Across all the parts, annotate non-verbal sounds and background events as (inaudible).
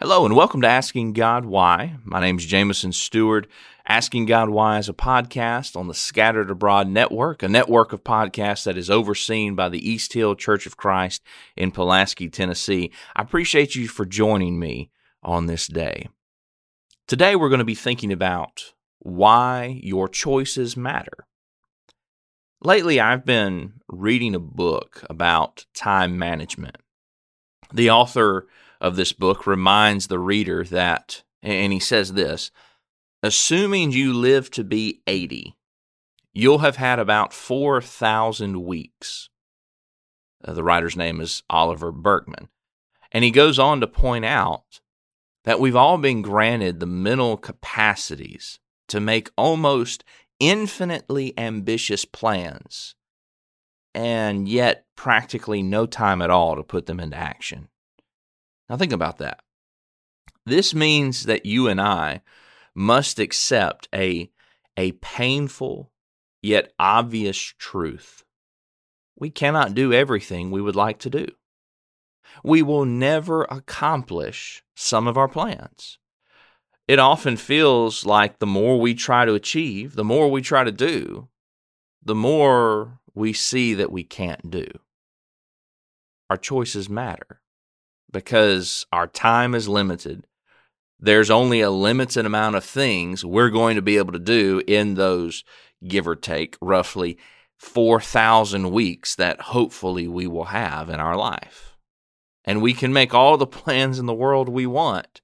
Hello and welcome to Asking God Why. My name is Jameson Stewart. Asking God Why is a podcast on the Scattered Abroad Network, a network of podcasts that is overseen by the East Hill Church of Christ in Pulaski, Tennessee. I appreciate you for joining me on this day. Today we're going to be thinking about why your choices matter. Lately, I've been reading a book about time management. The author of this book reminds the reader that, and he says this assuming you live to be 80, you'll have had about 4,000 weeks. Uh, the writer's name is Oliver Burkeman. And he goes on to point out that we've all been granted the mental capacities to make almost infinitely ambitious plans, and yet practically no time at all to put them into action. Now, think about that. This means that you and I must accept a, a painful yet obvious truth. We cannot do everything we would like to do. We will never accomplish some of our plans. It often feels like the more we try to achieve, the more we try to do, the more we see that we can't do. Our choices matter because our time is limited. There's only a limited amount of things we're going to be able to do in those, give or take, roughly 4,000 weeks that hopefully we will have in our life. And we can make all the (laughs) plans in the world we want,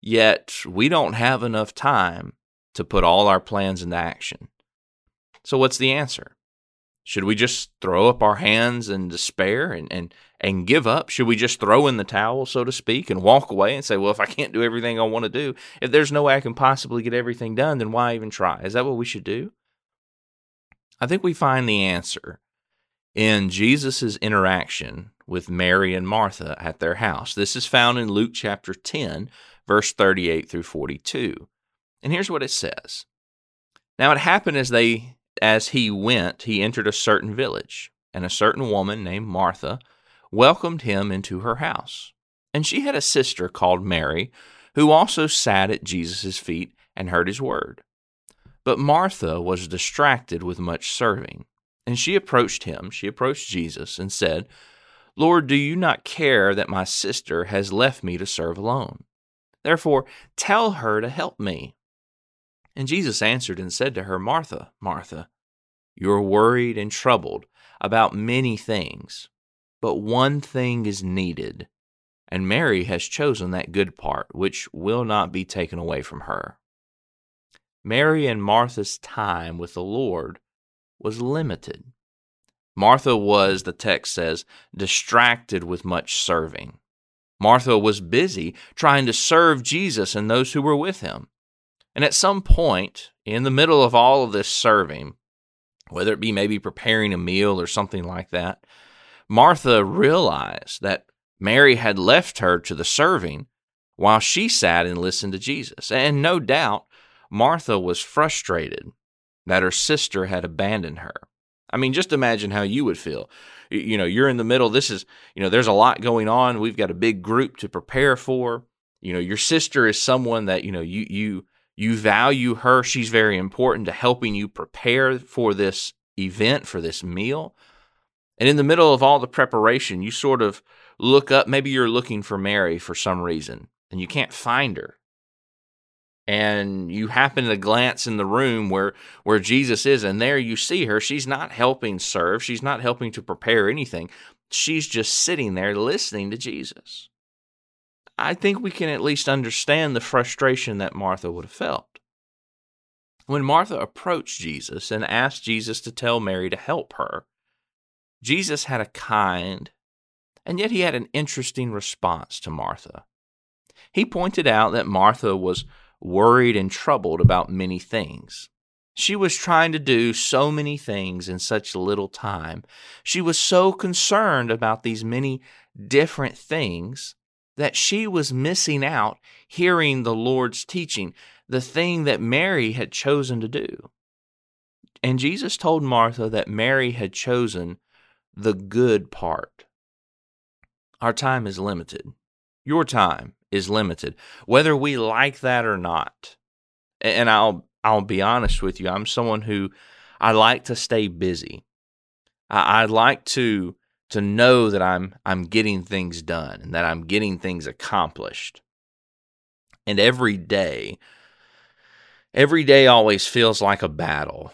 yet we don't have enough time to put all our plans into action. So, what's the answer? Should we just throw up our hands in despair and, and, and give up? Should we just throw in the towel, so to speak, and walk away and say, well, if I can't do everything I want to do, if there's no way I can possibly get everything done, then why even try? Is that what we should do? I think we find the answer in Jesus' interaction with Mary and Martha at their house. This is found in Luke chapter 10, verse 38 through 42. And here's what it says Now it happened as they as he went, he entered a certain village, and a certain woman named Martha welcomed him into her house. And she had a sister called Mary, who also sat at Jesus' feet and heard his word. But Martha was distracted with much serving. And she approached him, she approached Jesus, and said, Lord, do you not care that my sister has left me to serve alone? Therefore, tell her to help me. And Jesus answered and said to her, Martha, Martha, you are worried and troubled about many things, but one thing is needed, and Mary has chosen that good part, which will not be taken away from her. Mary and Martha's time with the Lord was limited. Martha was, the text says, distracted with much serving. Martha was busy trying to serve Jesus and those who were with him. And at some point, in the middle of all of this serving, whether it be maybe preparing a meal or something like that, Martha realized that Mary had left her to the serving while she sat and listened to Jesus. And no doubt, Martha was frustrated that her sister had abandoned her. I mean, just imagine how you would feel. You know, you're in the middle. This is, you know, there's a lot going on. We've got a big group to prepare for. You know, your sister is someone that, you know, you you you value her. She's very important to helping you prepare for this event, for this meal. And in the middle of all the preparation, you sort of look up. Maybe you're looking for Mary for some reason and you can't find her. And you happen to glance in the room where, where Jesus is, and there you see her. She's not helping serve, she's not helping to prepare anything. She's just sitting there listening to Jesus. I think we can at least understand the frustration that Martha would have felt. When Martha approached Jesus and asked Jesus to tell Mary to help her, Jesus had a kind and yet he had an interesting response to Martha. He pointed out that Martha was worried and troubled about many things. She was trying to do so many things in such little time. She was so concerned about these many different things that she was missing out hearing the Lord's teaching, the thing that Mary had chosen to do. And Jesus told Martha that Mary had chosen the good part. Our time is limited. Your time is limited, whether we like that or not. And I'll I'll be honest with you, I'm someone who I like to stay busy. I, I like to to know that I'm I'm getting things done and that I'm getting things accomplished. And every day, every day always feels like a battle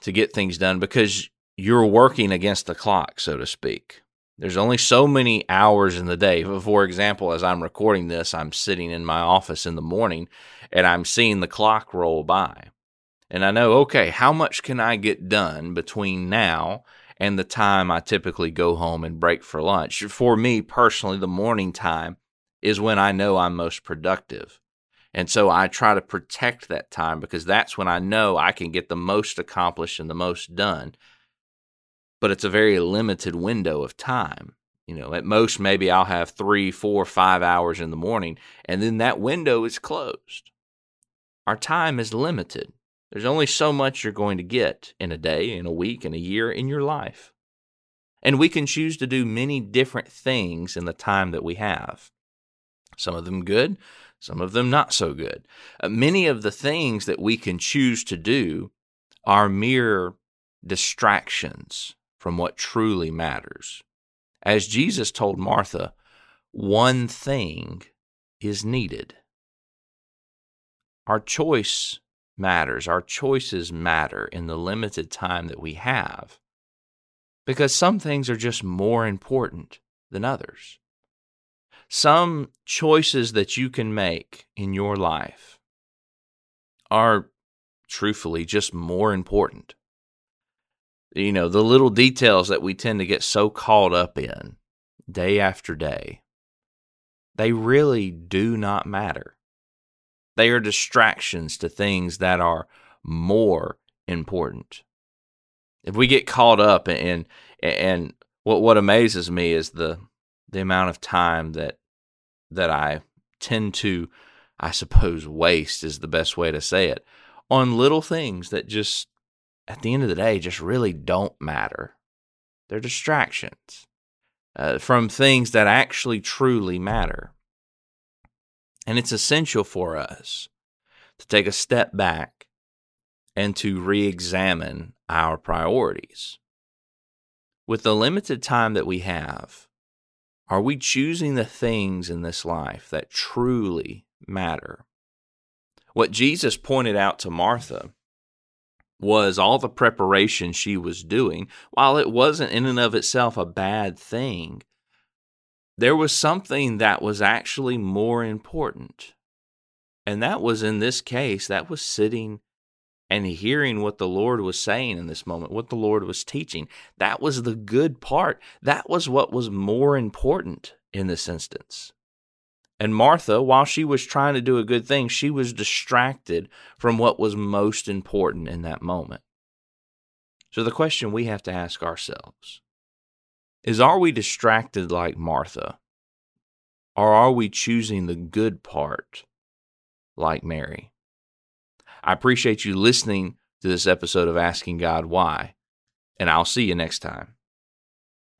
to get things done because you're working against the clock, so to speak. There's only so many hours in the day. For example, as I'm recording this, I'm sitting in my office in the morning and I'm seeing the clock roll by. And I know, okay, how much can I get done between now and the time I typically go home and break for lunch? For me personally, the morning time is when I know I'm most productive. And so I try to protect that time because that's when I know I can get the most accomplished and the most done but it's a very limited window of time. You know, at most, maybe I'll have three, four, five hours in the morning, and then that window is closed. Our time is limited. There's only so much you're going to get in a day, in a week, in a year, in your life. And we can choose to do many different things in the time that we have. Some of them good, some of them not so good. Uh, many of the things that we can choose to do are mere distractions from what truly matters. As Jesus told Martha, one thing is needed. Our choice matters. Our choices matter in the limited time that we have because some things are just more important than others. Some choices that you can make in your life are truthfully just more important you know, the little details that we tend to get so caught up in day after day, they really do not matter. They are distractions to things that are more important. If we get caught up in and what what amazes me is the the amount of time that that I tend to I suppose waste is the best way to say it on little things that just at the end of the day just really don't matter. They're distractions uh, from things that actually truly matter. And it's essential for us to take a step back and to re examine our priorities. With the limited time that we have, are we choosing the things in this life that truly matter? What Jesus pointed out to Martha was all the preparation she was doing, while it wasn't in and of itself a bad thing, there was something that was actually more important. And that was in this case, that was sitting and hearing what the Lord was saying in this moment, what the Lord was teaching. That was the good part. That was what was more important in this instance. And Martha, while she was trying to do a good thing, she was distracted from what was most important in that moment. So the question we have to ask ourselves is Are we distracted like Martha? Or are we choosing the good part like Mary? I appreciate you listening to this episode of Asking God Why, and I'll see you next time.